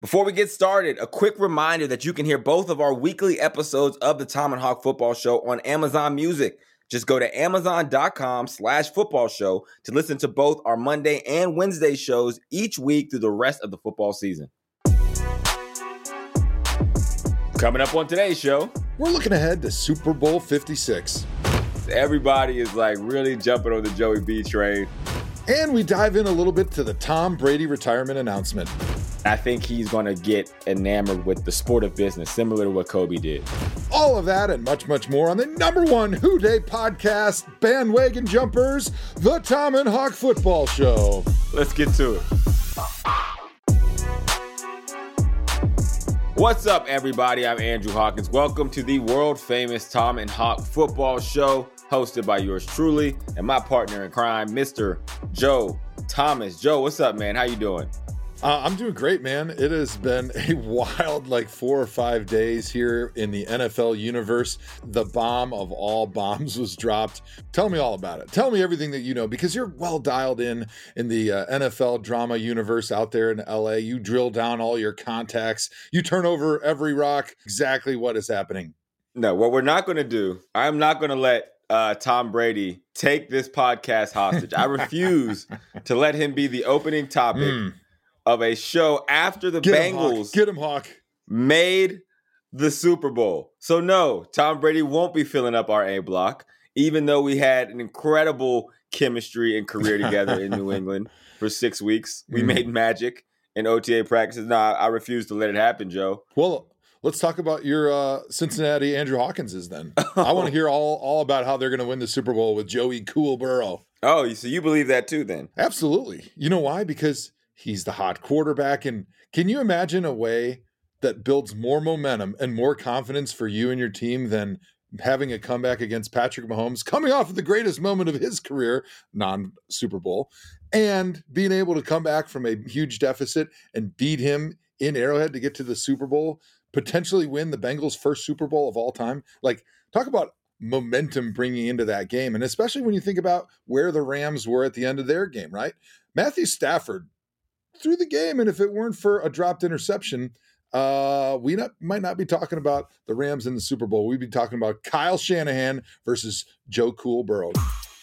Before we get started, a quick reminder that you can hear both of our weekly episodes of the Thom and Hawk Football Show on Amazon Music. Just go to amazon.com slash football show to listen to both our Monday and Wednesday shows each week through the rest of the football season. Coming up on today's show, we're looking ahead to Super Bowl 56. Everybody is like really jumping on the Joey B train. And we dive in a little bit to the Tom Brady retirement announcement. I think he's going to get enamored with the sport of business, similar to what Kobe did. All of that and much, much more on the number one Who Dey podcast, Bandwagon Jumpers, the Thom and Hawk Football Show. Let's get to it. What's up, everybody? I'm Andrew Hawkins. Welcome to the world famous Thom and Hawk Football Show, hosted by yours truly and my partner in crime, Mr. Joe Thomas. Joe, what's up, man? How you doing? Uh, I'm doing great, man. It has been a wild, like four or five days here in the NFL universe. The bomb of all bombs was dropped. Tell me all about it. Tell me everything that you know because you're well dialed in in the uh, NFL drama universe out there in LA. You drill down all your contacts. You turn over every rock. Exactly what is happening. No, what we're not going to do. I'm not going to let uh, Tom Brady take this podcast hostage. I refuse to let him be the opening topic. Mm of a show after the Get Bengals him, Get him, Hawk. made the Super Bowl. So no, Tom Brady won't be filling up our A block, even though we had an incredible chemistry and career together in New England for six weeks. We mm. made magic in OTA practices. No, I, I refuse to let it happen, Joe. Well, let's talk about your uh, Cincinnati Andrew Hawkinses then. I want to hear all all about how they're going to win the Super Bowl with Joey Cool Burrow. Oh, so you believe that too? Then absolutely. You know why? Because He's the hot quarterback. And can you imagine a way that builds more momentum and more confidence for you and your team than having a comeback against Patrick Mahomes, coming off of the greatest moment of his career, non Super Bowl, and being able to come back from a huge deficit and beat him in Arrowhead to get to the Super Bowl, potentially win the Bengals' first Super Bowl of all time? Like, talk about momentum bringing into that game. And especially when you think about where the Rams were at the end of their game, right? Matthew Stafford through the game. And if it weren't for a dropped interception, uh, we not, might not be talking about the Rams in the Super Bowl. We'd be talking about Kyle Shanahan versus Joe Cool Burrow.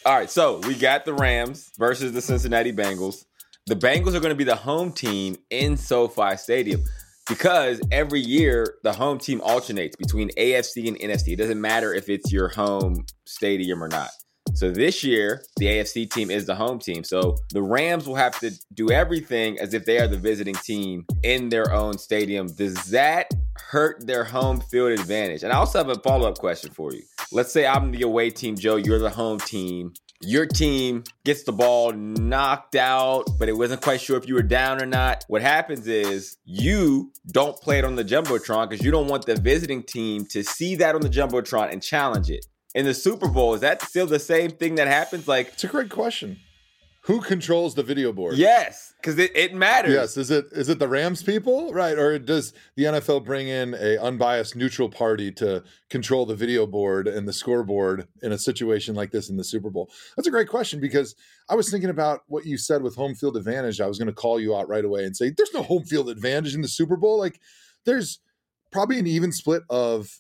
All right, so we got the Rams versus the Cincinnati Bengals. The Bengals are going to be the home team in SoFi Stadium because every year the home team alternates between AFC and NFC. It doesn't matter if it's your home stadium or not. So this year, the AFC team is the home team. So the Rams will have to do everything as if they are the visiting team in their own stadium. Does that hurt their home field advantage? And I also have a follow up question for you. Let's say I'm the away team, Joe, you're the home team. Your team gets the ball knocked out, but it wasn't quite sure if you were down or not. What happens is you don't play it on the Jumbotron because you don't want the visiting team to see that on the Jumbotron and challenge it in the Super Bowl. Is that still the same thing that happens? Like, it's a great question. Who controls the video board? Yes, because it, it matters. Yes, is it is it the Rams people, right, or does the NFL bring in a unbiased neutral party to control the video board and the scoreboard in a situation like this in the Super Bowl? That's a great question because I was thinking about what you said with home field advantage. I was going to call you out right away and say there's no home field advantage in the Super Bowl. Like, there's probably an even split of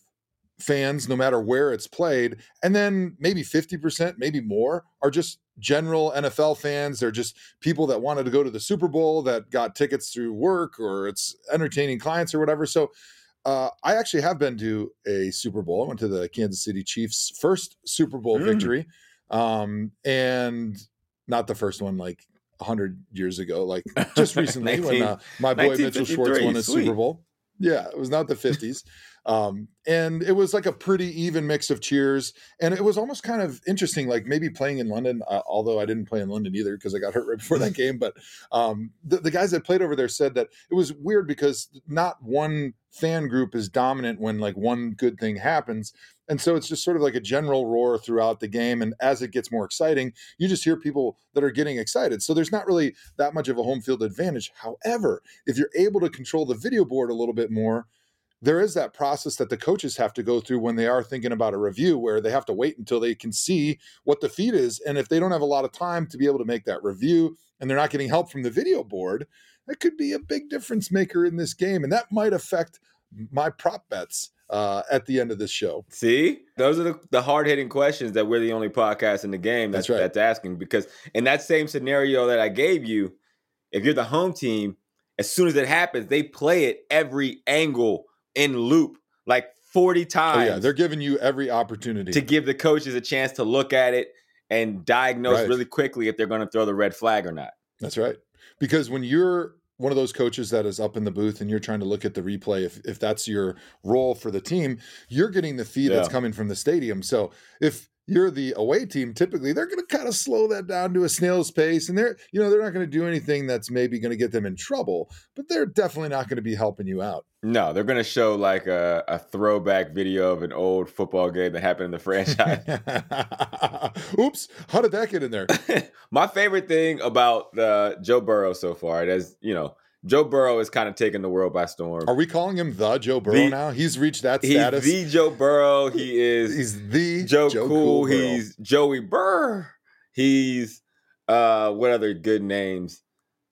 fans no matter where it's played and then maybe 50% maybe more are just general NFL fans they're just people that wanted to go to the Super Bowl that got tickets through work or it's entertaining clients or whatever so uh, I actually have been to a Super Bowl. I went to the Kansas City Chiefs' first Super Bowl mm. victory, um, and not the first one like 100 years ago, like just recently 19, when uh, my boy Mitchell Schwartz won a. Super Bowl. Yeah, it was not the 50s. Um, and it was like a pretty even mix of cheers. And it was almost kind of interesting, like maybe playing in London, uh, although I didn't play in London either because I got hurt right before that game. But um, the, the guys that played over there said that it was weird because not one fan group is dominant when like one good thing happens. And so it's just sort of like a general roar throughout the game. And as it gets more exciting, you just hear people that are getting excited. So there's not really that much of a home field advantage. However, if you're able to control the video board a little bit more, there is that process that the coaches have to go through when they are thinking about a review where they have to wait until they can see what the feed is and if they don't have a lot of time to be able to make that review and they're not getting help from the video board that could be a big difference maker in this game, and that might affect my prop bets uh, at the end of this show. See, those are the, the hard hitting questions that we're the only podcast in the game that's, That's right. that's asking. Because in that same scenario that I gave you, if you're the home team, as soon as it happens, they play it every angle in loop like 40 Oh times yeah, they're giving you every opportunity. to give the coaches a chance to look at it and diagnose Right. really quickly if they're going to throw the red flag or not. That's right. Because when you're one of those coaches that is up in the booth and you're trying to look at the replay, if if that's your role for the team, you're getting the feed that's coming from the stadium. So if you're the away team, typically they're going to kind of slow that down to a snail's pace, and they're you know they're not going to do anything that's maybe going to get them in trouble, but they're definitely not going to be helping you out. No, they're going to show like a, a throwback video of an old football game that happened in the franchise. Oops, how did that get in there? My favorite thing about uh, Joe Burrow so far, as you know, Joe Burrow is kind of taking the world by storm. Are we calling him the Joe Burrow The- now? He's reached that status. He's the Joe Burrow. He is He's the Joe, Cool. Burrow. He's Joey Brrr. He's uh, what other good names?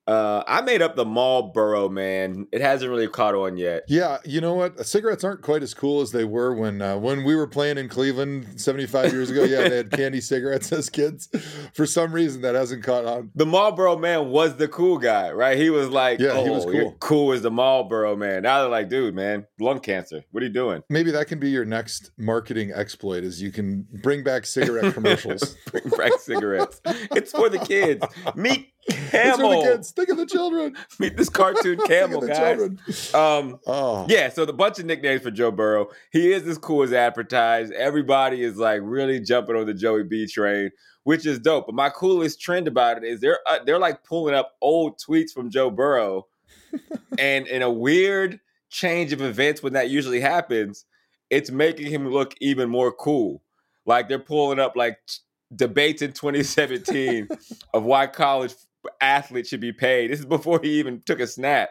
Uh, I made up the Marlboro man. It hasn't really caught on yet. Yeah, you know what? Cigarettes aren't quite as cool as they were when uh, when we were playing in Cleveland 75 years ago. Yeah, they had candy cigarettes as kids. For some reason, that hasn't caught on. The Marlboro man was the cool guy, right? He was like, Yeah, oh, he was you're cool. cool as the Marlboro man. Now they're like, dude, man, lung cancer. What are you doing? Maybe that can be your next marketing exploit: is you can bring back cigarette commercials. Bring back cigarettes. it's for the kids. Meet It's for Camel. the kids. Think of the children. Meet this cartoon Think camel, of the guys. children. Um, Oh, yeah, so the bunch of nicknames for Joe Burrow. He is as cool as advertised. Everybody is like really jumping on the Joey B train, which is dope. But my coolest trend about it is they're uh, they're like pulling up old tweets from Joe Burrow, and in a weird change of events when that usually happens, it's making him look even more cool. Like they're pulling up like t- debates in 2017 of why college athletes should be paid. This is before he even took a snap.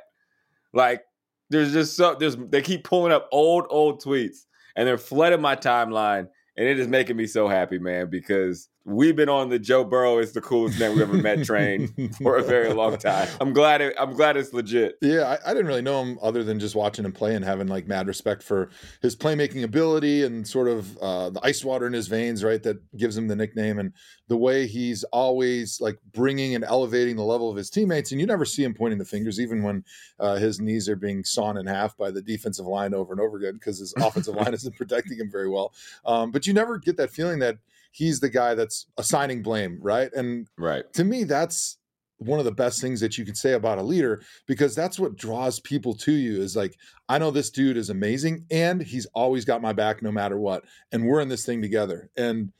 Like there's just so there's they keep pulling up old old tweets and they're flooding my timeline and it is making me so happy man because we've been on the joe burrow is the coolest man we ever met train for a very long time i'm glad it, i'm glad it's legit Yeah, I, I didn't really know him other than just watching him play and having like mad respect for his playmaking ability and sort of uh, the ice water in his veins, right? That gives him the nickname and the way he's always like bringing and elevating the level of his teammates. And you never see him pointing the fingers, even when uh, his knees are being sawn in half by the defensive line over and over again because his offensive line isn't protecting him very well. Um, but you never get that feeling that he's the guy that's assigning blame, right? And right. to me that's one of the best things that you can say about a leader because that's what draws people to you is like i know this dude is amazing and he's always got my back no matter what and we're in this thing together. And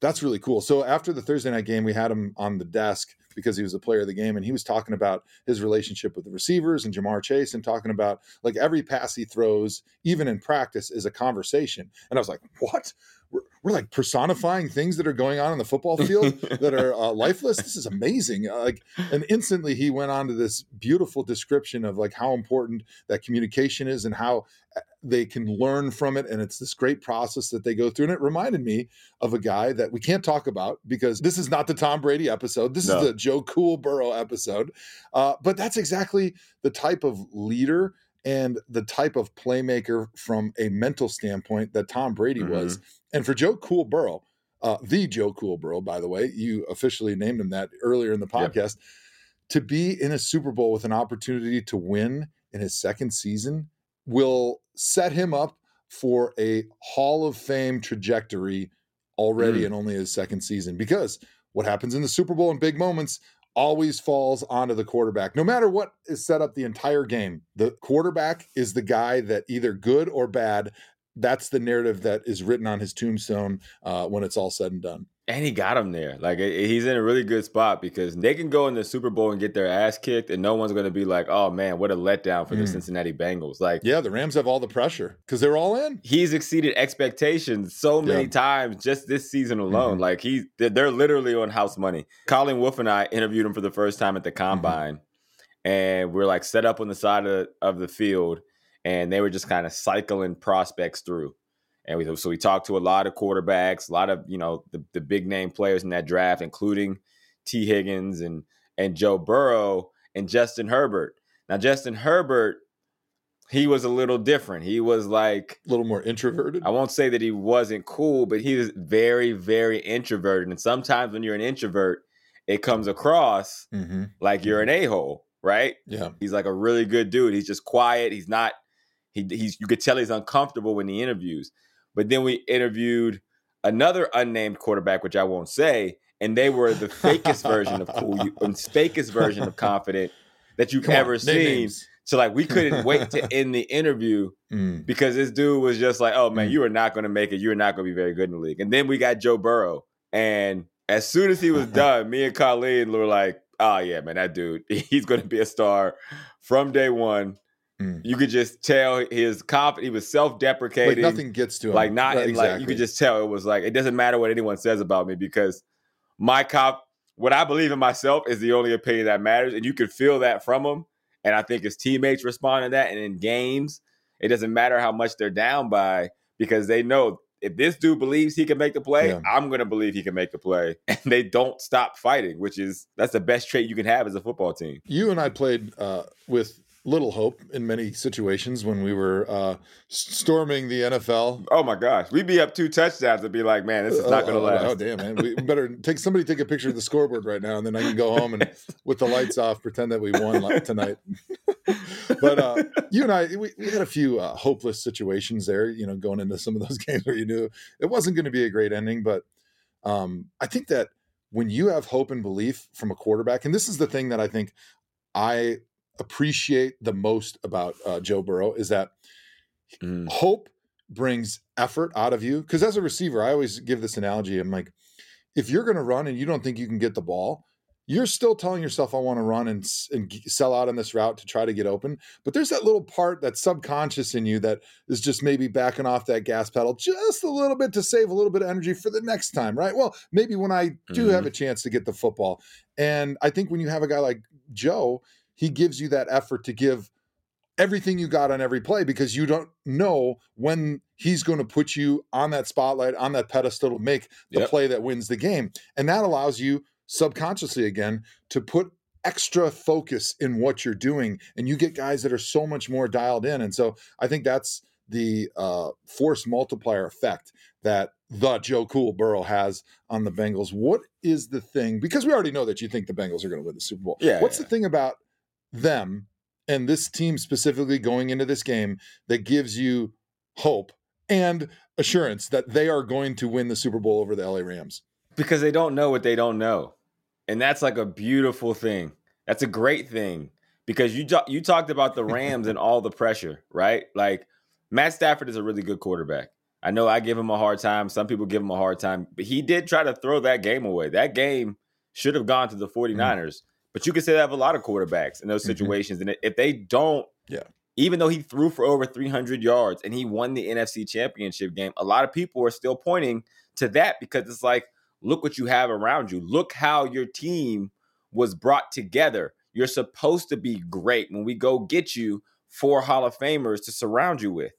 that's really cool. So after the thursday night game we had him on the desk because he was the player of the game and he was talking about his relationship with the receivers and ja'marr chase and talking about like every pass he throws even in practice is a conversation. And i was like what we're, we're like personifying things that are going on in the football field that are uh, lifeless. This is amazing. Uh, like, and instantly he went on to this beautiful description of like how important that communication is and how uh, they can learn from it. And it's this great process that they go through. And it reminded me of a guy that we can't talk about because this is not the Tom Brady episode. This No. is the Joe Cool Burrow episode. Uh, but that's exactly the type of leader and the type of playmaker from a mental standpoint that Tom Brady was. And for Joe Cool Burrow, uh, the Joe Cool Burrow, by the way, you officially named him that earlier in the podcast, to be in a Super Bowl with an opportunity to win in his second season will set him up for a Hall of Fame trajectory already Mm. in only his second season. Because what happens in the Super Bowl in big moments always falls onto the quarterback. No matter what is set up the entire game, the quarterback is the guy that either good or bad that's the narrative that is written on his tombstone uh, when it's all said and done. and he got him there like he's in a really good spot because they can go in the super bowl and get their ass kicked and no one's going to be like oh man what a letdown for the Mm. cincinnati bengals like Yeah, the Rams have all the pressure because they're all in. he's exceeded expectations so many Yeah. times just this season alone. Mhm. Like he, they're, they're literally on house money. Colleen Wolfe and I interviewed him for the first time at the combine, and we're like set up on the side of, of the field, and they were just kind of cycling prospects through. And we so we talked to a lot of quarterbacks, a lot of you know the, the big name players in that draft, including Tee Higgins and and Joe Burrow and Justin Herbert. Now, Justin Herbert, he was a little different. He was like a little more introverted. I won't say that he wasn't cool, but he was very, very introverted. And sometimes when you're an introvert, it comes across mm-hmm. like you're an a hole, right? Yeah. He's like a really good dude. He's just quiet. He's not. He he's you could tell he's uncomfortable when he interviews. But then we interviewed another unnamed quarterback, which I won't say, and they were the fakest version of cool, you, and fakest version of confident that you've Come ever name seen. So like we couldn't wait to end the interview Mm. because this dude was just like, "Oh man, Mm. you are not going to make it. You're not going to be very good in the league." And then we got Joe Burrow, and as soon as he was done, me and Colleen were like, "Oh yeah, man, that dude, he's going to be a star from day one." Mm. You could just tell his confidence. He was self-deprecating, nothing gets to him. like not Right, in, like you exactly. could just tell it was like it doesn't matter what anyone says about me because my cop, what I believe in myself is the only opinion that matters, and you could feel that from him. And I think his teammates respond to that, and in games, it doesn't matter how much they're down by because they know if this dude believes he can make the play, Yeah. I'm gonna believe he can make the play, and they don't stop fighting, which is that's the best trait you can have as a football team. you and I played uh, with little hope in many situations when we were uh, storming the NFL. Oh my gosh, we'd be up two touchdowns and be like, man, this is not gonna oh, last. Oh, damn, man. We better take somebody take a picture of the scoreboard right now, and then I can go home and with the lights off pretend that we won like, tonight. but uh, you and I, we, we had a few uh, hopeless situations there. You know, going into some of those games where you knew it wasn't going to be a great ending. But um, I think that when you have hope and belief from a quarterback, and this is the thing that I think I appreciate the most about uh, Joe Burrow is that Mm. hope brings effort out of you. Because as a receiver, I always give this analogy. I'm like, if you're going to run and you don't think you can get the ball, you're still telling yourself, I want to run and, and sell out on this route to try to get open. But there's that little part that's subconscious in you that is just maybe backing off that gas pedal just a little bit to save a little bit of energy for the next time, right? Well, maybe when I do have a chance to get the football. And I think when you have a guy like Joe, he gives you that effort to give everything you got on every play because you don't know when he's going to put you on that spotlight, on that pedestal to make the Yep. play that wins the game. And that allows you subconsciously again to put extra focus in what you're doing. And you get guys that are so much more dialed in. And so I think that's the uh, force multiplier effect that the Joe Cool Burrow has on the Bengals. What is the thing? Because we already know that you think the Bengals are going to win the Super Bowl. Yeah, What's yeah. the thing about them and this team specifically going into this game that gives you hope and assurance that they are going to win the Super Bowl over the LA Rams? because they don't know what they don't know. And that's like a beautiful thing. That's a great thing because you you talked about the rams and all the pressure right? Like matt stafford is a really good quarterback. I know i give him a hard time. Some people give him a hard time. But he did try to throw that game away. That game should have gone to the mm. 49ers but you could say that of a lot of quarterbacks in those Mhm. situations and if they don't Yeah. even though he threw for over 300 yards and he won the NFC championship game a lot of people are still pointing to that because it's like look what you have around you. Look how your team was brought together. You're supposed to be great when we go get you four Hall of Famers to surround you with.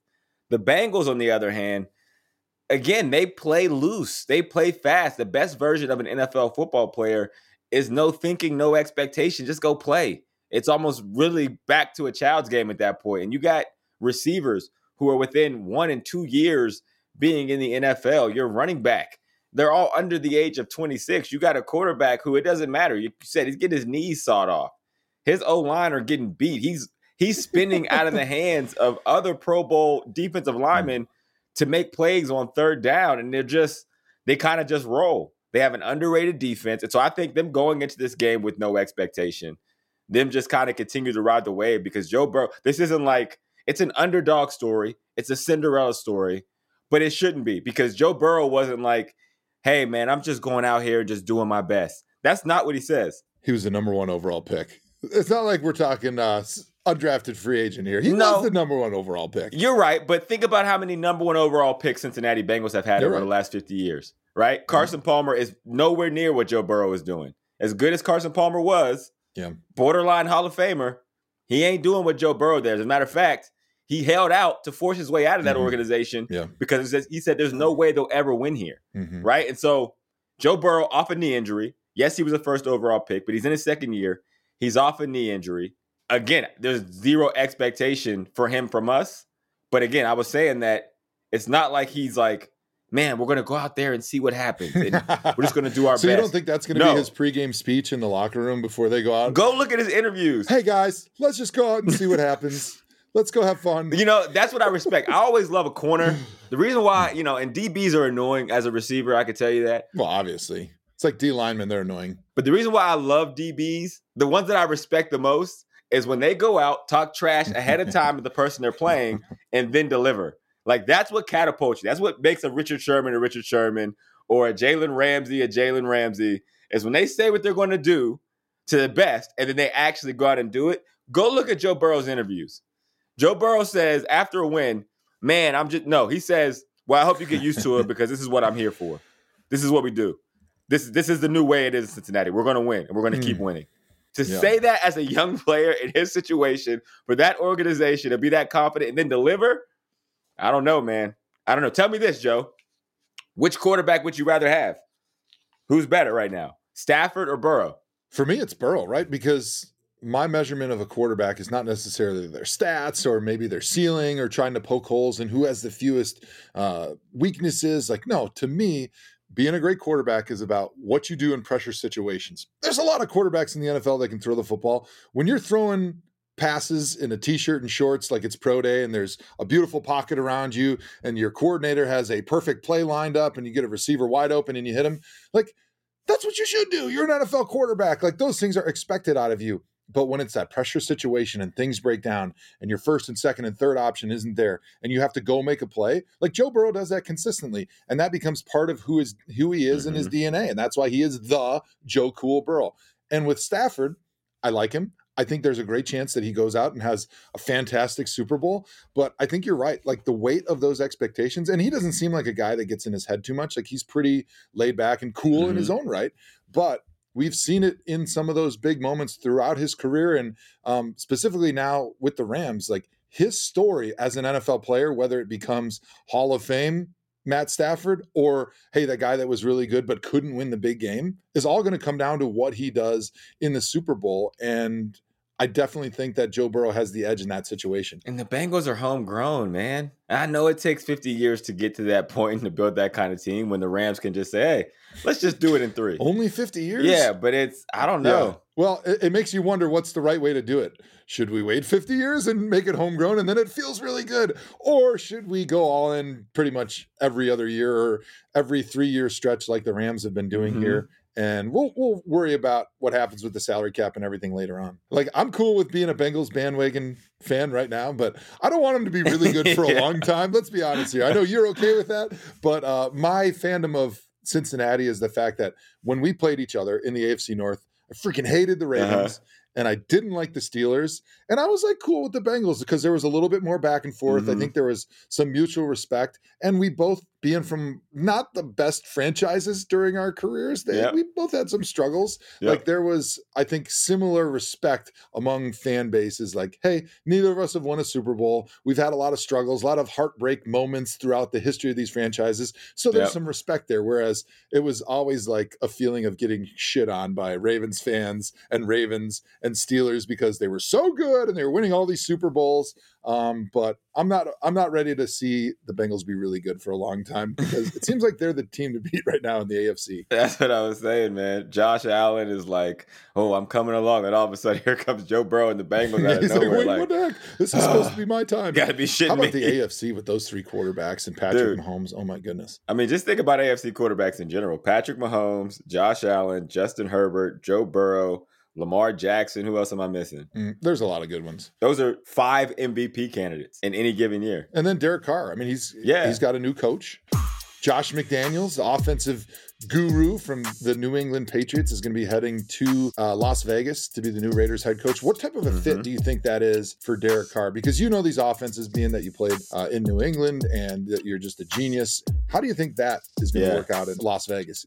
The Bengals, on the other hand, again, they play loose. They play fast. The best version of an NFL football player is no thinking, no expectation. Just go play. It's almost really back to a child's game at that point. And you got receivers who are within one and two years being in the NFL. Your running back they're all under the age of 26. You got a quarterback who it doesn't matter. You said he's getting his knees sawed off. His O line are getting beat. He's he's spinning out of the hands of other Pro Bowl defensive mm. linemen to make plays on third down, and they're just they kind of just roll. They have an underrated defense, and so I think them going into this game with no expectation, them just kind of continue to ride the wave because Joe Burrow. This isn't like it's an underdog story. It's a Cinderella story, but it shouldn't be because Joe Burrow wasn't like hey man, I'm just going out here just doing my best. That's not what he says. He was the number one overall pick. It's not like we're talking uh, undrafted free agent here. He No. was the number one overall pick. You're right, but think about how many number one overall picks Cincinnati Bengals have had You're over right. the last 50 years, right? Carson Palmer is nowhere near what Joe Burrow is doing. As good as Carson Palmer was, Yeah. borderline Hall of Famer, he ain't doing what Joe Burrow does. As a matter of fact, he held out to force his way out of that Mhm. organization Yeah. because he said there's no way they'll ever win here. Mhm. right? And so Joe Burrow off a knee injury. Yes, he was a first overall pick, but he's in his second year. He's off a knee injury. again, there's zero expectation for him from us. But again, I was saying that it's not like he's like, man, we're gonna go out there and see what happens. And we're just gonna do our so best. you don't think that's to No. be his pregame speech in the locker room before they go out? Go look at his interviews. Hey guys, let's just go out and see what happens. Let's go have fun. You know, that's what I respect. I always love a corner. The reason why, you know, and DBs are annoying as a receiver, I could tell you that. Well, obviously, it's like D linemen; they're annoying. But the reason why I love DBs, the ones that I respect the most, is when they go out, talk trash ahead of time with the person they're playing, and then deliver. Like that's what catapults you. That's what makes a Richard Sherman a Richard Sherman or a Jalen Ramsey a Jalen Ramsey. Is when they say what they're going to do to the best, and then they actually go out and do it. Go look at Joe Burrow's interviews. Joe Burrow says after a win, man, I'm just no. He says, well, I hope you get used to it because this is what I'm here for. This is what we do. This this is the new way it is in Cincinnati. We're going to win, and we're going to keep hmm. winning. To Yeah. say that as a young player in his situation for that organization to be that confident and then deliver, I don't know, man. I don't know. Tell me this, Joe. Which quarterback would you rather have? Who's better right now, Stafford or Burrow? For me, it's Burrow, right? Because my measurement of a quarterback is not necessarily their stats or maybe their ceiling or trying to poke holes in who has the fewest uh, weaknesses. Like, no, to me, being a great quarterback is about what you do in pressure situations. There's a lot of quarterbacks in the NFL that can throw the football. When you're throwing passes in a t-shirt and shorts like it's pro day and there's a beautiful pocket around you and your coordinator has a perfect play lined up and you get a receiver wide open and you hit him. Like that's what you should do. You're an NFL quarterback. Like those things are expected out of you. But when it's that pressure situation and things break down and your first and second and third option isn't there and you have to go make a play like Joe Burrow does that consistently and that becomes part of who is who he is in his mm-hmm. DNA and that's why he is the Joe Cool Burrow. And with Stafford I like him I think there's a great chance that he goes out and has a fantastic Super Bowl. But I think you're right. Like the weight of those expectations, and he doesn't seem like a guy that gets in his head too much. Like he's pretty laid back and cool in his own right. But we've seen it in some of those big moments throughout his career, and um, specifically now with the Rams. Like his story as an NFL player, whether it becomes Hall of Fame Matt Stafford or hey, that guy that was really good but couldn't win the big game is all going to come down to what he does in the Super Bowl. And I definitely think that Joe Burrow has the edge in that situation. And the Bengals are homegrown, man. I know it takes 50 years to get to that point and to build that kind of team when the Rams can just say, hey, let's just do it in three. Only 50 years? Yeah, but it's, I don't Yeah. know. Well, it, it makes you wonder what's the right way to do it. Should we wait 50 years and make it homegrown and then it feels really good? Or should we go all in pretty much every other year or every three year stretch like the Rams have been doing Mhm. here? And we'll we'll worry about what happens with the salary cap and everything later on. Like I'm cool with being a Bengals bandwagon fan right now, but I don't want them to be really good for a Yeah. long time. Let's be honest here. I know you're okay with that, but uh, my fandom of Cincinnati is the fact that when we played each other in the AFC North, I freaking hated the Ravens. And I didn't like the Steelers. And I was like cool with the Bengals because there was a little bit more back and forth. I Mhm. think there was some mutual respect. And we both, being from not the best franchises during our careers, they, Yep. we both had some struggles. Yep. Like there was, I think, similar respect among fan bases. Like, hey, neither of us have won a Super Bowl. We've had a lot of struggles, a lot of heartbreak moments throughout the history of these franchises. So there's Yep. some respect there. Whereas it was always like a feeling of getting shit on by Ravens fans and Ravens and Steelers because they were so good and they were winning all these Super Bowls. Um, but I'm not I'm not ready to see the Bengals be really good for a long time because it seems like they're the team to beat right now in the AFC. That's what I was saying, man. Josh Allen is like, oh, I'm coming along. And all of a sudden, here comes Joe Burrow and the Bengals out of He's like, nowhere. wait, Like, what the heck? This is supposed to be my time. gotta be shitting How me. about the AFC with those three quarterbacks and Patrick Dude. Mahomes? Oh my goodness. I mean, just think about AFC quarterbacks in general. Patrick Mahomes, Josh Allen, Justin Herbert, Joe Burrow, Lamar Jackson. Who else am I missing? Mm, there's a lot of good ones. Those are five MVP candidates in any given year. And then Derek Carr. I mean, he's Yeah. he's got a new coach. Josh McDaniels, the offensive guru from the New England Patriots, is going to be heading to uh, Las Vegas to be the new Raiders head coach. What type of a fit Mhm. do you think that is for Derek Carr? Because you know these offenses, being that you played uh, in New England and that you're just a genius. How do you think that is going to work out in Las Vegas?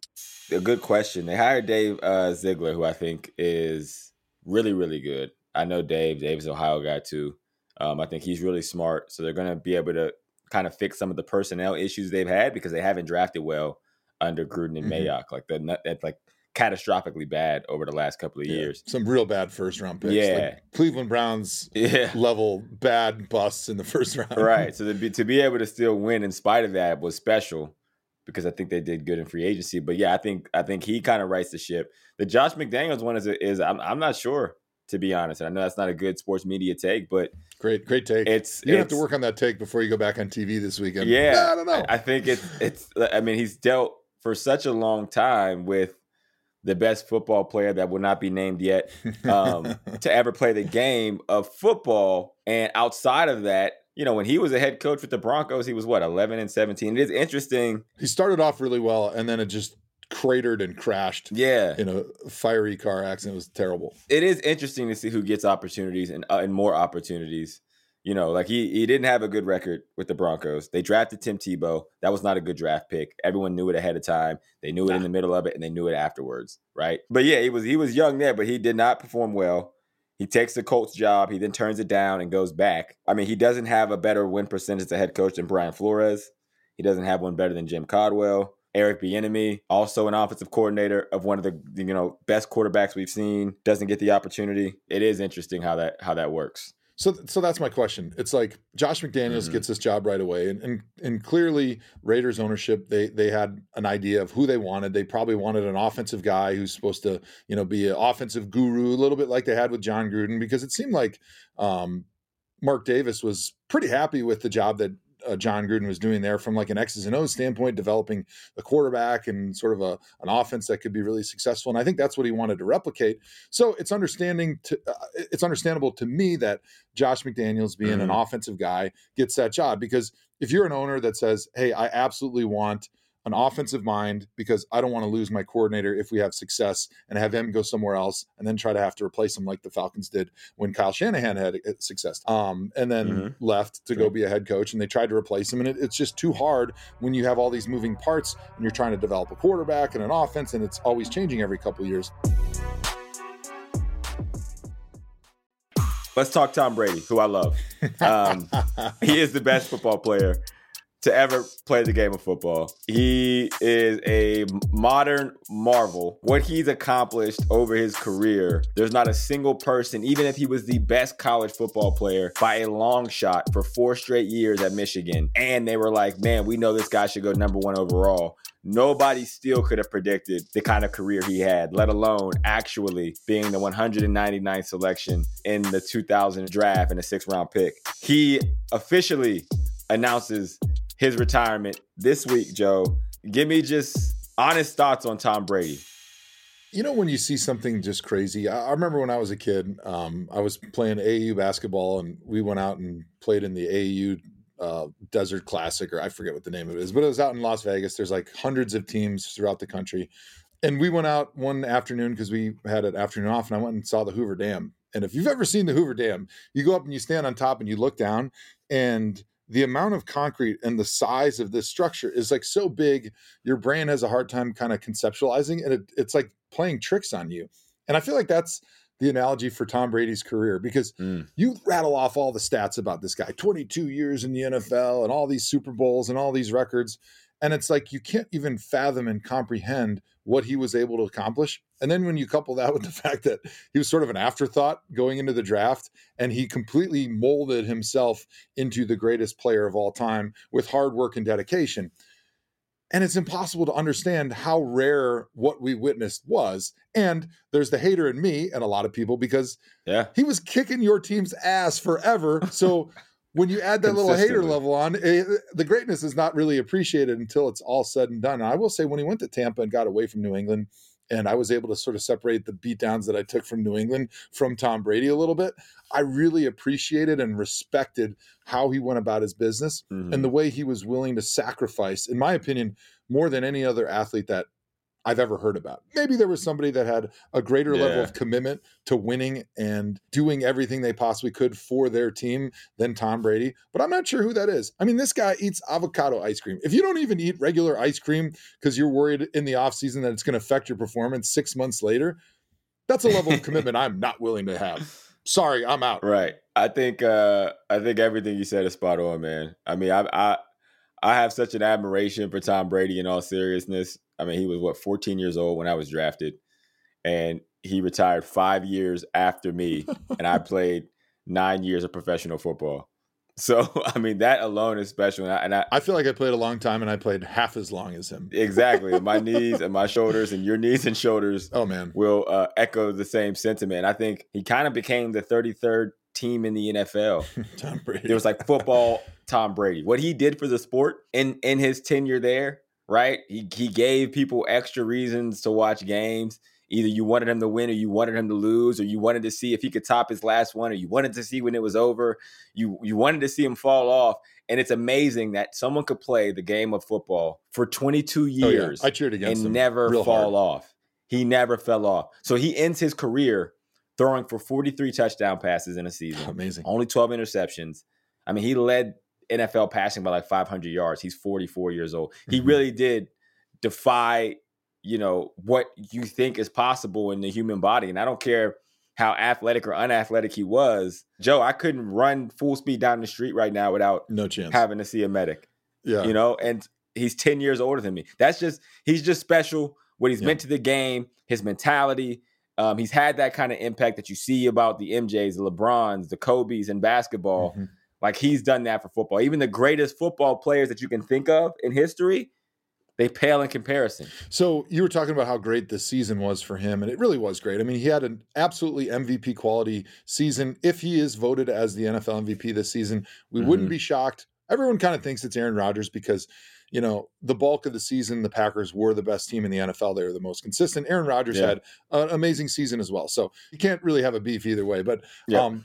A good question. They hired Dave uh, Ziegler, who I think is really, really good. I know Dave. Dave's an Ohio guy too. Um, I think he's really smart. So they're going to be able to kind of fix some of the personnel issues they've had because they haven't drafted well under Gruden and Mhm. Mayock. Like the that like catastrophically bad over the last couple of Yeah. years. Some real bad first round picks. Yeah. Like Cleveland Browns Yeah. level bad busts in the first round. right. So to be to be able to still win in spite of that was special because I think they did good in free agency. But yeah, I think I think he kind of writes the ship. The Josh McDaniels one is is I'm I'm not sure to be honest. I know that's not a good sports media take, but Great, great take. it's You're gonna have to work on that take before you go back on TV this weekend. Yeah, I don't know. I think it's it's. I mean, he's dealt for such a long time with the best football player that will not be named yet um, to ever play the game of football. And outside of that, you know, when he was a head coach with the Broncos, he was what eleven and seventeen. It is interesting. he started off really well, and then it just cratered and crashed Yeah, in a fiery car accident. It was terrible. it is interesting to see who gets opportunities and uh, and more opportunities. You know, like he he didn't have a good record with the Broncos. They drafted Tim Tebow. That was not a good draft pick. Everyone knew it ahead of time. They knew it in the middle of it, and they knew it afterwards, right? But yeah, he was he was young there, but he did not perform well. He takes the Colts job. He then turns it down and goes back. I mean, he doesn't have a better win percentage as a head coach than Brian Flores. He doesn't have one better than Jim Caldwell. Eric Bieniemy, also an offensive coordinator of one of the you know best quarterbacks we've seen, doesn't get the opportunity. It is interesting how that how that works. So, so that's my question. It's like Josh McDaniels Mhm. gets this job right away, and, and and clearly Raiders ownership they they had an idea of who they wanted. They probably wanted an offensive guy who's supposed to you know be an offensive guru, a little bit like they had with Jon Gruden, because it seemed like um, Mark Davis was pretty happy with the job that uh, Jon Gruden was doing there from like an X's and O's standpoint, developing a quarterback and sort of a an offense that could be really successful. And I think that's what he wanted to replicate. So it's understanding to uh, it's understandable to me that Josh McDaniels being an Mhm. offensive guy gets that job because if you're an owner that says, "Hey, I absolutely want an offensive mind because I don't want to lose my coordinator if we have success and have him go somewhere else and then try to have to replace him like the Falcons did when Kyle Shanahan had uh, success. Um, and then Mhm. left to go be a head coach and they tried to replace him and it, it's just too hard when you have all these moving parts and you're trying to develop a quarterback and an offense and it's always changing every couple of years. Let's talk Tom Brady, who I love. Um, he is the best football player to ever play the game of football. He is a modern marvel. What he's accomplished over his career, there's not a single person, even if he was the best college football player by a long shot for four straight years at Michigan, and they were like, man, we know this guy should go number one overall. Nobody still could have predicted the kind of career he had, let alone actually being the 199th selection in the 2000 draft and a six round pick. He officially announces his retirement this week, Joe. Give me just honest thoughts on Tom Brady. You know, when you see something just crazy, I, I remember when I was a kid, um, I was playing AAU basketball and we went out and played in the AAU uh, Desert Classic, or I forget what the name of it is, but it was out in Las Vegas. There's like hundreds of teams throughout the country. And we went out one afternoon because we had an afternoon off, and I went and saw the Hoover Dam. And if you've ever seen the Hoover Dam, you go up and you stand on top and you look down, and the amount of concrete and the size of this structure is like so big, your brain has a hard time kind of conceptualizing, and it, it's like playing tricks on you. And I feel like that's the analogy for Tom Brady's career because Mm. you rattle off all the stats about this guy 22 years in the NFL and all these Super Bowls and all these records. And it's like you can't even fathom and comprehend what he was able to accomplish. And then when you couple that with the fact that he was sort of an afterthought going into the draft and he completely molded himself into the greatest player of all time with hard work and dedication. And it's impossible to understand how rare what we witnessed was. And there's the hater in me and a lot of people because Yeah. he was kicking your team's ass forever. So when you add that little hater level on, eh, the greatness is not really appreciated until it's all said and done. And I will say, when he went to Tampa and got away from New England, and I was able to sort of separate the beatdowns that I took from New England from Tom Brady a little bit, I really appreciated and respected how he went about his business Mhm. and the way he was willing to sacrifice, in my opinion, more than any other athlete that I've ever heard about. Maybe there was somebody that had a greater level of commitment to winning and doing everything they possibly could for their team than Tom Brady, but I'm not sure who that is. I mean, this guy eats avocado ice cream. If you don't even eat regular ice cream because you're worried in the offseason that it's going to affect your performance six months later, that's a level of commitment I'm not willing to have. Sorry, I'm out. Right. I think uh I think everything you said is spot on, man. I mean, I I I have such an admiration for Tom Brady in all seriousness. I mean, he was what 14 years old when I was drafted. and he retired five years after me, and I played nine years of professional football. So I mean that alone is special, and I, and I I feel like I played a long time and I played half as long as him. exactly my knees and my shoulders and your knees and shoulders Oh man. will uh, echo the same sentiment. I think he kind of became the 33rd team in the NFL. Tom Brady. There was like football Tom Brady. What he did for the sport in in his tenure there, right? He he gave people extra reasons to watch games. Either you wanted him to win or you wanted him to lose, or you wanted to see if he could top his last one, or you wanted to see when it was over. You you wanted to see him fall off. And it's amazing that someone could play the game of football for 22 Oh, yeah. years I cheered against and him. never fall hard. off. He never fell off. So he ends his career throwing for 43 touchdown passes in a season, Amazing. only 12 interceptions. I mean, he led NFL passing by like 500 yards. He's 44 years old. He Mhm. really did defy, you know, what you think is possible in the human body. And I don't care how athletic or unathletic he was. Joe, I couldn't run full speed down the street right now without No chance. having to see a medic yeah. you know, and he's 10 years older than me. That's just, he's just special. What he's Yeah. meant to the game, his mentality. Um, he's had that kind of impact that you see about the MJs, the LeBrons, the Kobe's in basketball. Mhm. Like he's done that for football. Even the greatest football players that you can think of in history, they pale in comparison. So you were talking about how great this season was for him, and it really was great. I mean, he had an absolutely MVP quality season. If he is voted as the NFL MVP this season, we wouldn't Mhm. be shocked. Everyone kind of thinks it's Aaron Rodgers because, you know, the bulk of the season, the Packers were the best team in the NFL. They were the most consistent. Aaron Rodgers Yeah. had an amazing season as well. So you can't really have a beef either way. But Yeah. um,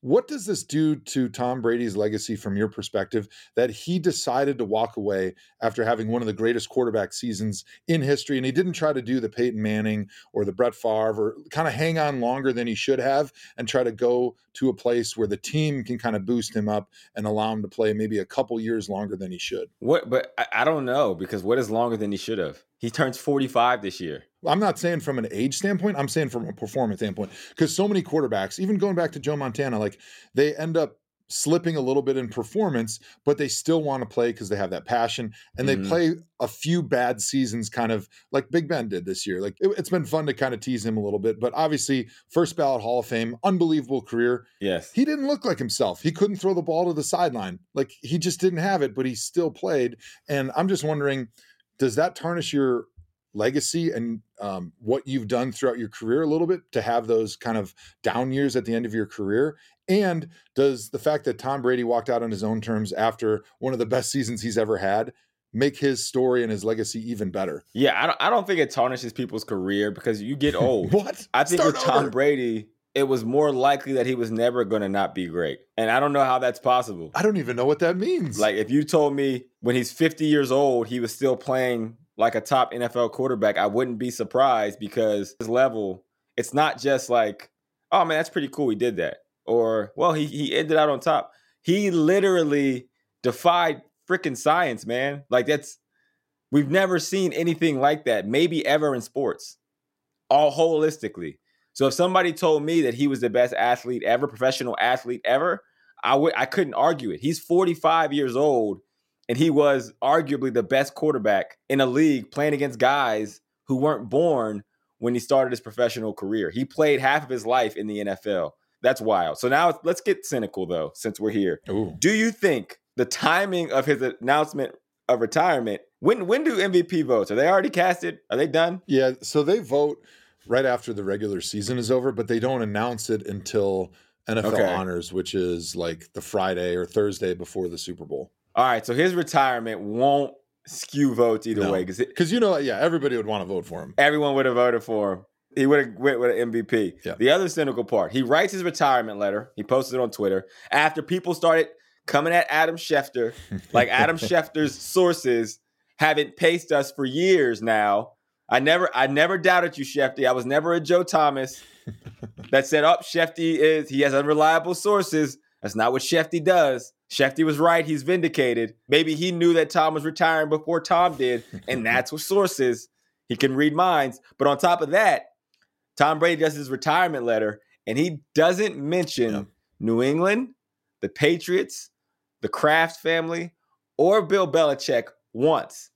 what does this do to Tom Brady's legacy from your perspective that he decided to walk away after having one of the greatest quarterback seasons in history? And he didn't try to do the Peyton Manning or the Brett Favre or kind of hang on longer than he should have and try to go to a place where the team can kind of boost him up and allow him to play maybe a couple years longer than he should. What, but I, I don't know because what is longer than he should have? He turns 45 this year. I'm not saying from an age standpoint, I'm saying from a performance standpoint. Because so many quarterbacks, even going back to Joe Montana, like they end up slipping a little bit in performance, but they still want to play because they have that passion and Mhm. they play a few bad seasons, kind of like Big Ben did this year. Like it, it's been fun to kind of tease him a little bit, but obviously, first ballot Hall of Fame, unbelievable career. Yes. He didn't look like himself. He couldn't throw the ball to the sideline. Like he just didn't have it, but he still played. And I'm just wondering, does that tarnish your legacy and um, what you've done throughout your career a little bit to have those kind of down years at the end of your career? And does the fact that Tom Brady walked out on his own terms after one of the best seasons he's ever had make his story and his legacy even better? Yeah, I don't, I don't think it tarnishes people's career because you get old. what? I think Start with Tom over. Brady, it was more likely that he was never going to not be great. And I don't know how that's possible. I don't even know what that means. Like, if you told me when he's 50 years old, he was still playing like a top NFL quarterback, I wouldn't be surprised because his level, it's not just like, oh man, that's pretty cool. He did that. Or, well, he, he ended out on top. He literally defied freaking science, man. Like, that's, we've never seen anything like that, maybe ever in sports, all holistically. So if somebody told me that he was the best athlete ever, professional athlete ever, I would I couldn't argue it. He's 45 years old and he was arguably the best quarterback in a league playing against guys who weren't born when he started his professional career. He played half of his life in the NFL. That's wild. So now let's get cynical though, since we're here. Ooh. Do you think the timing of his announcement of retirement, when when do MVP votes? Are they already casted? Are they done? Yeah, so they vote right after the regular season is over, but they don't announce it until NFL Okay. Honors, which is like the Friday or Thursday before the Super Bowl. All right, so his retirement won't skew votes either No. way because Because you know, yeah, everybody would want to vote for him. everyone would have voted for him. He would have went with an MVP. Yeah. The other cynical part, he writes his retirement letter. He posted it on Twitter after people started coming at Adam Schefter, like Adam Schefter's sources haven't paced us for years now. I never, I never doubted you, Shefty. I was never a Joe Thomas that said, oh, "Up, Shefty is he has unreliable sources." That's not what Shefty does. Shefty was right. He's vindicated. Maybe he knew that Tom was retiring before Tom did, and that's what sources. He can read minds. But on top of that, Tom Brady does his retirement letter, and he doesn't mention Yeah. New England, the Patriots, the Kraft family, or Bill Belichick once.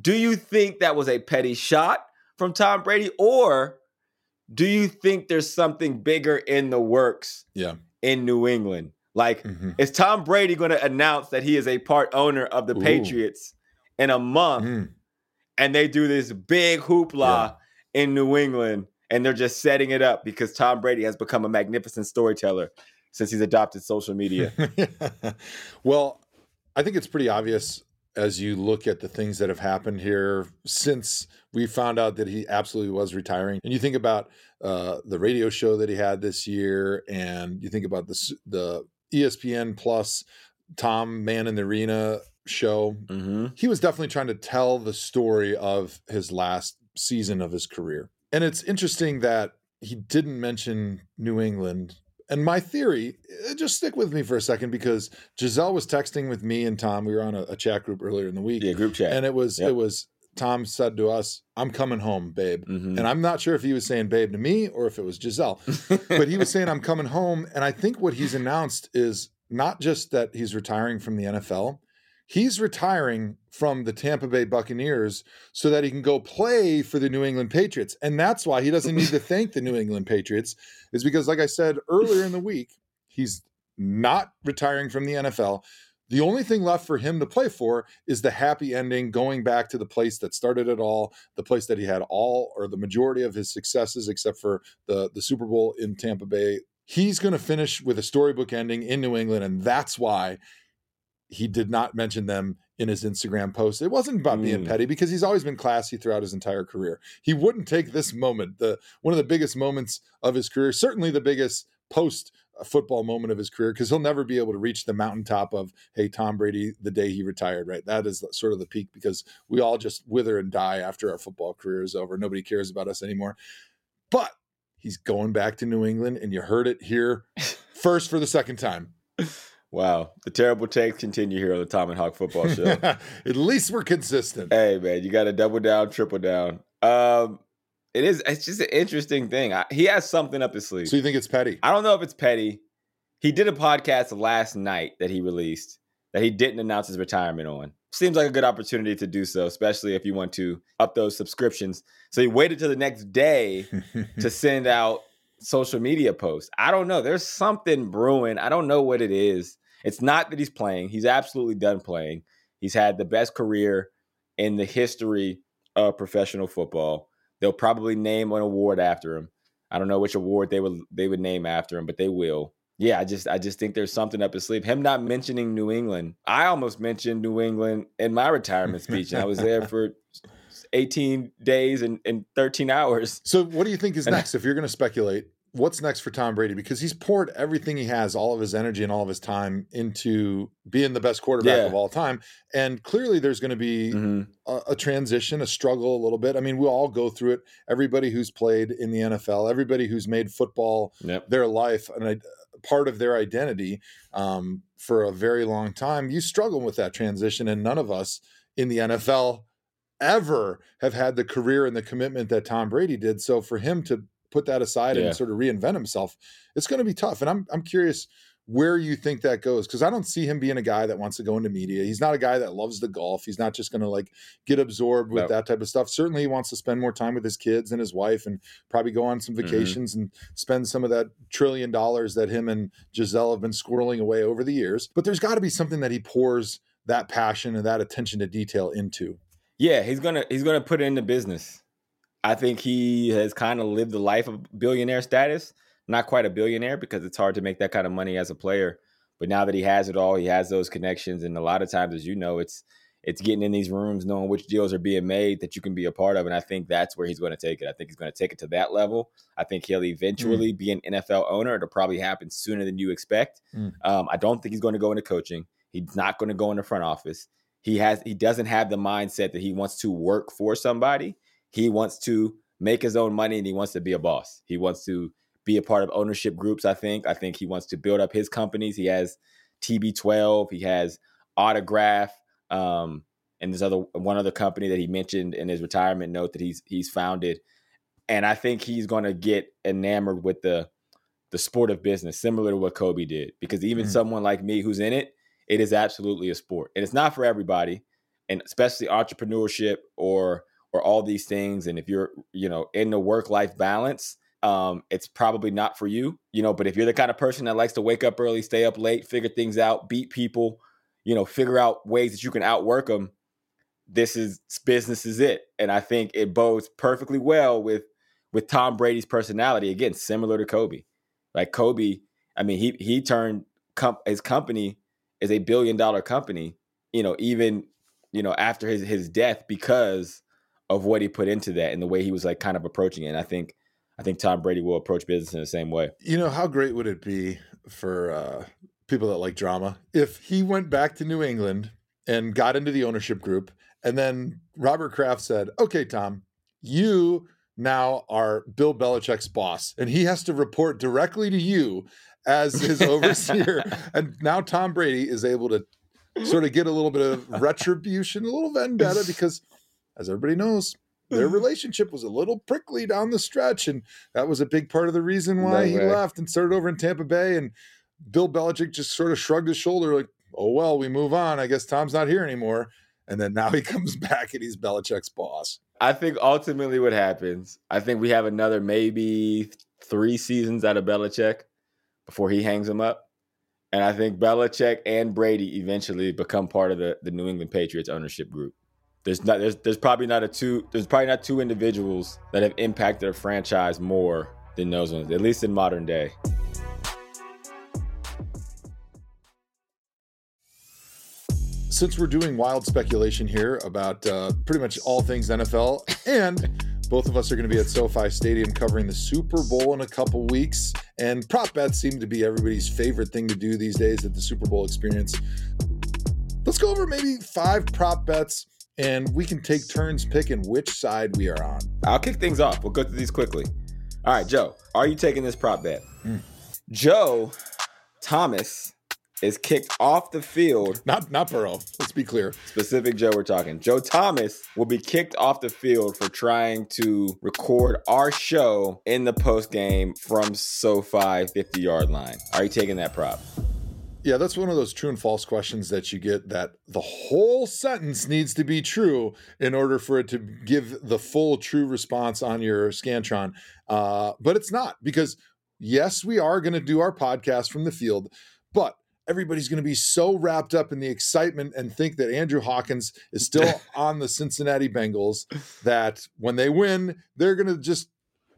Do you think that was a petty shot from Tom Brady, or do you think there's something bigger in the works Yeah. in New England? Like, Mhm. is Tom Brady going to announce that he is a part owner of the Ooh. Patriots in a month Mhm. and they do this big hoopla in New England and they're just setting it up because Tom Brady has become a magnificent storyteller since he's adopted social media? well, I think it's pretty obvious as you look at the things that have happened here since we found out that he absolutely was retiring. And you think about uh, the radio show that he had this year, and you think about the the ESPN Plus Tom Man in the Arena show. hmm He was definitely trying to tell the story of his last season of his career. And it's interesting that he didn't mention New England. And my theory, uh, just stick with me for a second because Gisele was texting with me and Tom. We were on a, a chat group earlier in the week. Yeah, group chat. And it was Yep. it was Tom said to us, I'm coming home, babe. Mhm. And I'm not sure if he was saying babe to me or if it was Gisele but he was saying I'm coming home, and I think what he's announced is not just that he's retiring from the NFL. He's retiring from the Tampa Bay Buccaneers so that he can go play for the New England Patriots. And that's why he doesn't need to thank the New England Patriots, is because, like I said earlier in the week, he's not retiring from the NFL. The only thing left for him to play for is the happy ending, going back to the place that started it all, the place that he had all or the majority of his successes, except for the, the Super Bowl in Tampa Bay. He's going to finish with a storybook ending in New England, and that's why he did not mention them in his Instagram post. It wasn't about being Mm. petty because he's always been classy throughout his entire career. He wouldn't take this moment, the one of the biggest moments of his career, certainly the biggest post football moment of his career, because he'll never be able to reach the mountaintop of, hey, Tom Brady, the day he retired, right? That is sort of the peak because we all just wither and die after our football career is over. Nobody cares about us anymore. But he's going back to New England, and you heard it here first for the second time. wow. The terrible takes continue here on the Thom and Hawk football show. At least we're consistent. hey, man, you got to double down, triple down. Um, it is, it's just an interesting thing. I, he has something up his sleeve. So you think it's petty? I don't know if it's petty. He did a podcast last night that he released that he didn't announce his retirement on. Seems like a good opportunity to do so, especially if you want to up those subscriptions. So he waited till the next day to send out social media posts. I don't know. There's something brewing. I don't know what it is. It's not that he's playing. He's absolutely done playing. He's had the best career in the history of professional football. They'll probably name an award after him. I don't know which award they would they would name after him, but they will. Yeah, I just I just think there's something up his sleeve. Him not mentioning New England. I almost mentioned New England in my retirement speech, and I was there for 18 days and, and 13 hours. So what do you think is And- next? If you're going to speculate, what's next for Tom Brady? Because he's poured everything he has, all of his energy and all of his time into being the best quarterback Yeah. of all time. And clearly there's going to be Mhm. a, a transition, a struggle a little bit. I mean, we all go through it. Everybody who's played in the NFL, everybody who's made football Yep. their life and a part of their identity um, for a very long time, you struggle with that transition. And none of us in the NFL ever have had the career and the commitment that Tom Brady did. So for him to put that aside Yeah. and sort of reinvent himself, it's going to be tough. And I'm I'm curious where you think that goes because I don't see him being a guy that wants to go into media. He's not a guy that loves the golf. He's not just going to like get absorbed with No. that type of stuff. Certainly, he wants to spend more time with his kids and his wife, and probably go on some Mhm. vacations and spend some of that trillion dollars that him and Gisele have been squirreling away over the years. But there's got to be something that he pours that passion and that attention to detail into. Yeah, he's gonna he's gonna put it into business. I think he has kind of lived the life of billionaire status. Not quite a billionaire because it's hard to make that kind of money as a player. But now that he has it all, he has those connections, and a lot of times, as you know, it's it's getting in these rooms, knowing which deals are being made that you can be a part of. And I think that's where he's going to take it. I think he's going to take it to that level. I think he'll eventually be an NFL owner. It'll probably happen sooner than you expect. Mm. Um, I don't think he's going to go into coaching. He's not going to go in the front office. He has he doesn't have the mindset that he wants to work for somebody. He wants to make his own money and he wants to be a boss. He wants to be a part of ownership groups, I think. I think he wants to build up his companies. He has TB12, he has Autograph, um, and there's other one other company that he mentioned in his retirement note that he's he's founded. And I think he's going to get enamored with the the sport of business, similar to what Kobe did. Because even Mm. someone like me who's in it, it is absolutely a sport, and it's not for everybody, and especially entrepreneurship or or all these things. And if you're you know in the work life balance, um, it's probably not for you, you know. But if you're the kind of person that likes to wake up early, stay up late, figure things out, beat people, you know, figure out ways that you can outwork them, this is business is it. And I think it bodes perfectly well with with Tom Brady's personality. Again, similar to Kobe. Like Kobe, I mean, he he turned his company is a billion dollar company, you know, even you know after his his death because of what he put into that and the way he was like kind of approaching it. And I think I think Tom Brady will approach business in the same way. You know, how great would it be for uh, people that like drama if he went back to New England and got into the ownership group, and then Robert Kraft said, "Okay, Tom, you." Now are Bill Belichick's boss, and he has to report directly to you as his overseer. and now Tom Brady is able to sort of get a little bit of retribution, a little vendetta, because as everybody knows, their relationship was a little prickly down the stretch, and that was a big part of the reason why No he left and started over in Tampa Bay. And Bill Belichick just sort of shrugged his shoulder, like, "Oh well, we move on. I guess Tom's not here anymore." And then now he comes back and he's Belichick's boss. I think ultimately what happens, I think we have another maybe three seasons out of Belichick before he hangs him up. And I think Belichick and Brady eventually become part of the, the New England Patriots ownership group. There's not there's there's probably not a two there's probably not two individuals that have impacted a franchise more than those ones, at least in modern day. since we're doing wild speculation here about uh, pretty much all things NFL, and both of us are going to be at SoFi Stadium covering the Super Bowl in a couple weeks, and prop bets seem to be everybody's favorite thing to do these days at the Super Bowl experience. Let's go over maybe five prop bets, and we can take turns picking which side we are on. I'll kick things off. We'll go through these quickly. All right, Joe, are you taking this prop bet? Hmm. Joe Thomas is kicked off the field Not not Burrow. Let's be clear. specific Joe we're talking. Joe Thomas will be kicked off the field for trying to record our show in the post game from SoFi 50 yard line. Are you taking that prop? Yeah, that's one of those true and false questions that you get that the whole sentence needs to be true in order for it to give the full true response on your Scantron. Uh, but it's not because, yes, we are going to do our podcast from the field, but everybody's going to be so wrapped up in the excitement and think that Andrew Hawkins is still on the Cincinnati Bengals that when they win, they're going to just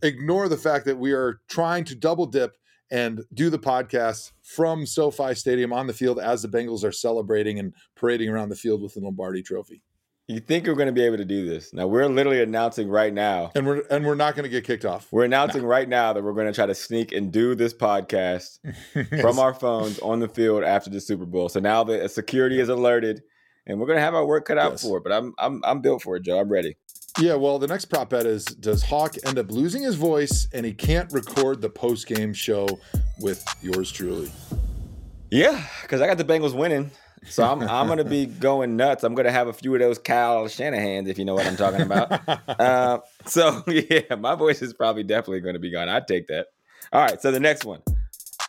ignore the fact that we are trying to double dip and do the podcast from SoFi Stadium on the field as the Bengals are celebrating and parading around the field with the Lombardi Trophy. You think we're going to be able to do this? Now, we're literally announcing right now. And we're and we're not going to get kicked off. We're announcing right now that we're going to try to sneak and do this podcast from our phones on the field after the Super Bowl. So now the security is alerted, and we're going to have our work cut out Yes. for it. But I'm I'm I'm built for it, Joe. I'm ready. Yeah, well, the next prop bet is does Hawk end up losing his voice and he can't record the post game show with yours truly? Yeah, because I got the Bengals winning. So I'm I'm gonna be going nuts. I'm gonna have a few of those Kyle Shanahan's, if you know what I'm talking about. uh, so yeah, my voice is probably definitely gonna be gone. I'd take that. All right, so the next one.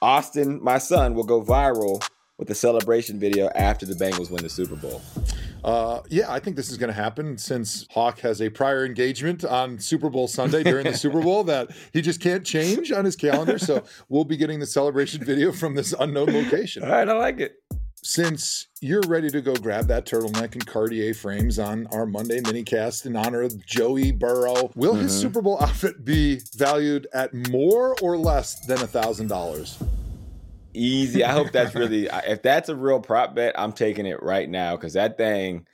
Austin, my son, will go viral with the celebration video after the Bengals win the Super Bowl. Uh, yeah, I think this is going to happen since Hawk has a prior engagement on Super Bowl Sunday during the Super Bowl that he just can't change on his calendar. So we'll be getting the celebration video from this unknown location. All right, I like it. Since you're ready to go grab that turtleneck and Cartier frames on our Monday minicast in honor of Joey Burrow, will his Mhm. Super Bowl outfit be valued at more or less than a thousand dollars? Easy. I hope that's really if that's a real prop bet, I'm taking it right now because that thing,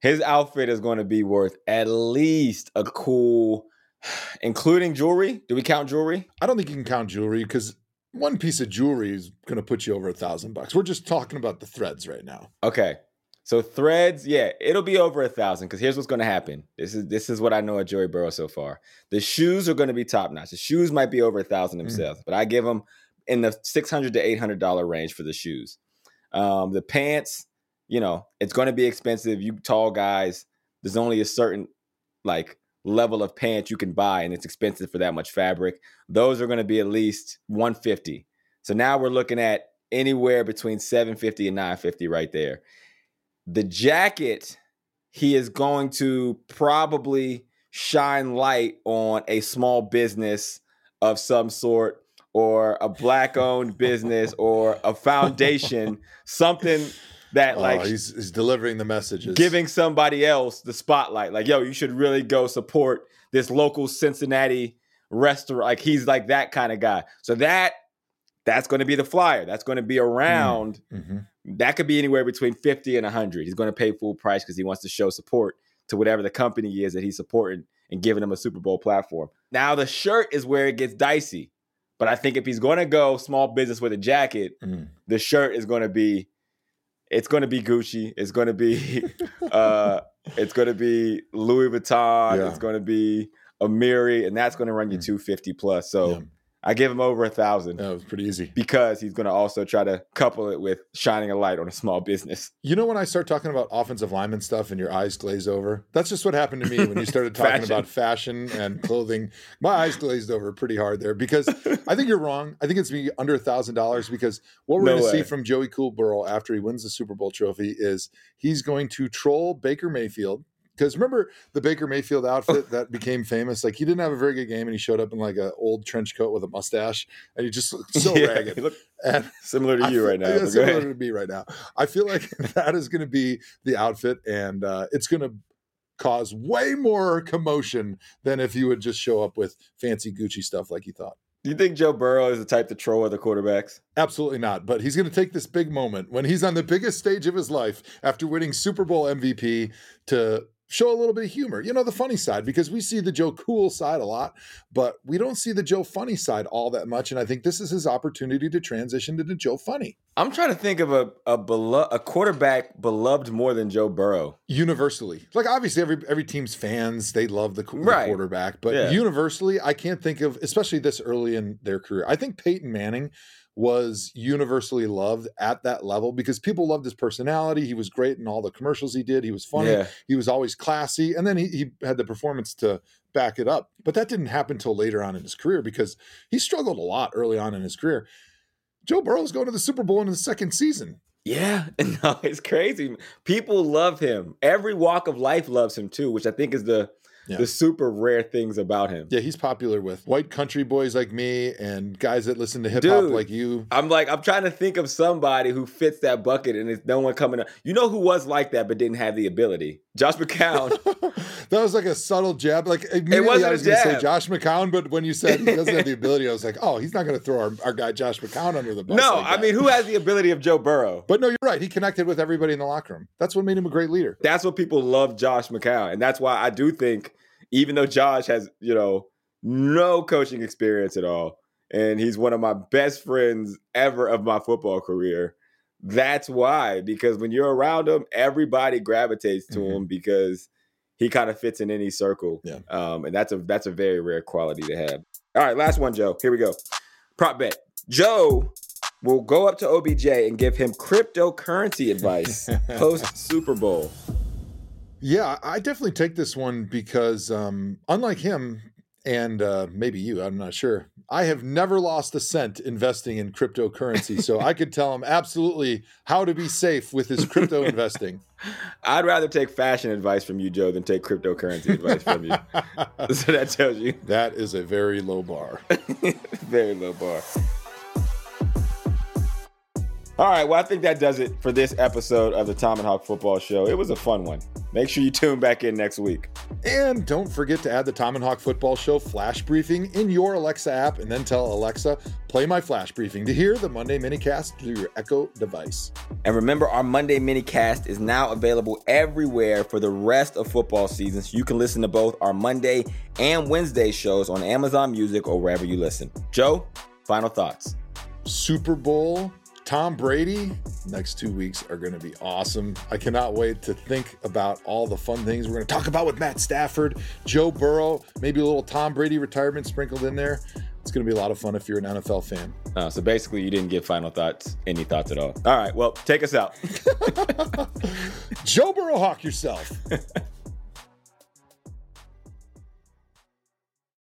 his outfit is going to be worth at least a cool, including jewelry. Do we count jewelry? I don't think you can count jewelry because one piece of jewelry is going to put you over a thousand bucks. We're just talking about the threads right now. Okay. So threads, yeah, it'll be over a thousand. Because here's what's going to happen. This is this is what I know of Joey Burrow so far. The shoes are going to be top notch. The shoes might be over a thousand mm. themselves, but I give them in the six hundred to eight hundred dollar range for the shoes. Um, the pants, you know, it's going to be expensive. You tall guys, there's only a certain like level of pants you can buy, and it's expensive for that much fabric. Those are going to be at least one fifty. So now we're looking at anywhere between 750 and 950 right there. The jacket, he is going to probably shine light on a small business of some sort or a black owned business or a foundation, something that Oh, like he's, he's delivering the messages. giving somebody else the spotlight. Like, yo, you should really go support this local Cincinnati restaurant. Like he's like that kind of guy. So that that's going to be the flyer. That's going to be around. Mhm. That could be anywhere between 50 and 100. He's going to pay full price because he wants to show support to whatever the company is that he's supporting and giving them a Super Bowl platform. Now the shirt is where it gets dicey. But I think if he's going to go small business with a jacket, Mm. the shirt is going to be it's going to be Gucci. It's going to be uh it's going to be Louis Vuitton. Yeah. It's going to be Amiri, and that's going to run you Mm. 250 plus. So Yeah. I give him over a thousand That was pretty easy. because he's going to also try to couple it with shining a light on a small business. You know, when I start talking about offensive lineman stuff and your eyes glaze over, that's just what happened to me when you started talking Fashion. about fashion and clothing. My eyes glazed over pretty hard there because I think you're wrong. I think it's be under a thousand dollars because what we're No going to see from Joey Cool Burrow after he wins the Super Bowl trophy is he's going to troll Baker Mayfield. Because remember the Baker Mayfield outfit that became famous? Like he didn't have a very good game, and he showed up in like an old trench coat with a mustache, and he just looked so Yeah, ragged. he look And similar to I you feel- right now. yeah, similar to me right now. I feel like that is going to be the outfit, and uh, it's going to cause way more commotion than if you would just show up with fancy Gucci stuff like you thought. Do you think Joe Burrow is the type to troll other quarterbacks? Absolutely not. But he's going to take this big moment when he's on the biggest stage of his life after winning Super Bowl MVP to show a little bit of humor. You know, the funny side, because we see the Joe cool side a lot, but we don't see the Joe funny side all that much. And I think this is his opportunity to transition to the Joe funny. I'm trying to think of a a, belo- a quarterback beloved more than Joe Burrow. universally like obviously every every team's fans they love the, the Right. quarterback but Yeah. universally i can't think of especially this early in their career i think peyton manning was universally loved at that level because people loved his personality. He was great in all the commercials he did. He was funny. Yeah. he was always classy. And then he, he had the performance to back it up. But that didn't happen until later on in his career because he struggled a lot early on in his career. Joe burrow's going to the super bowl in his second season. Yeah, no, it's crazy. People love him. Every walk of life loves him too, which I think is the Yeah. the super rare things about him. Yeah, he's popular with white country boys like me and guys that listen to hip hop like you. I'm like, I'm trying to think of somebody who fits that bucket, and it's no one coming up. You know who was like that but didn't have the ability? Josh McCown. that was like a subtle jab. Like immediately wasn't I a was going to say. Josh McCown, but when you said he doesn't have the ability, I was like, oh, he's not going to throw our, our guy Josh McCown under the bus. no, like I mean, who has the ability of Joe Burrow? But no, you're right. He connected with everybody in the locker room. That's what made him a great leader. That's what people love Josh McCown, and that's why I do think, even though Josh has, you know, no coaching experience at all, and he's one of my best friends ever of my football career. That's why, because when you're around him, everybody gravitates to Mhm. him because he kind of fits in any circle. Yeah. Um, and that's a that's a very rare quality to have. All right, last one, Joe. Here we go. Prop bet. Joe will go up to OBJ and give him cryptocurrency advice post Super Bowl. Yeah, I definitely take this one because, um, unlike him and uh, maybe you, I'm not sure, I have never lost a cent investing in cryptocurrency. So I could tell him absolutely how to be safe with his crypto investing. I'd rather take fashion advice from you, Joe, than take cryptocurrency advice from you. so that tells you That is a very low bar. very low bar. All right, well, I think that does it for this episode of the Thom and Hawk Football Show. It was a fun one. Make sure you tune back in next week. And don't forget to add the Thom and Hawk Football Show flash briefing in your Alexa app and then tell Alexa, play my flash briefing to hear the Monday minicast through your Echo device. And remember, our Monday minicast is now available everywhere for the rest of football season. So you can listen to both our Monday and Wednesday shows on Amazon Music or wherever you listen. Joe, final thoughts. Super Bowl, Tom Brady, next two weeks are going to be awesome. I cannot wait to think about all the fun things we're going to talk about with Matt Stafford, Joe Burrow, maybe a little Tom Brady retirement sprinkled in there. It's going to be a lot of fun if you're an NFL fan. Uh, so basically, you didn't give final thoughts, any thoughts at all. All right, well, take us out. Joe Burrow Hawk yourself.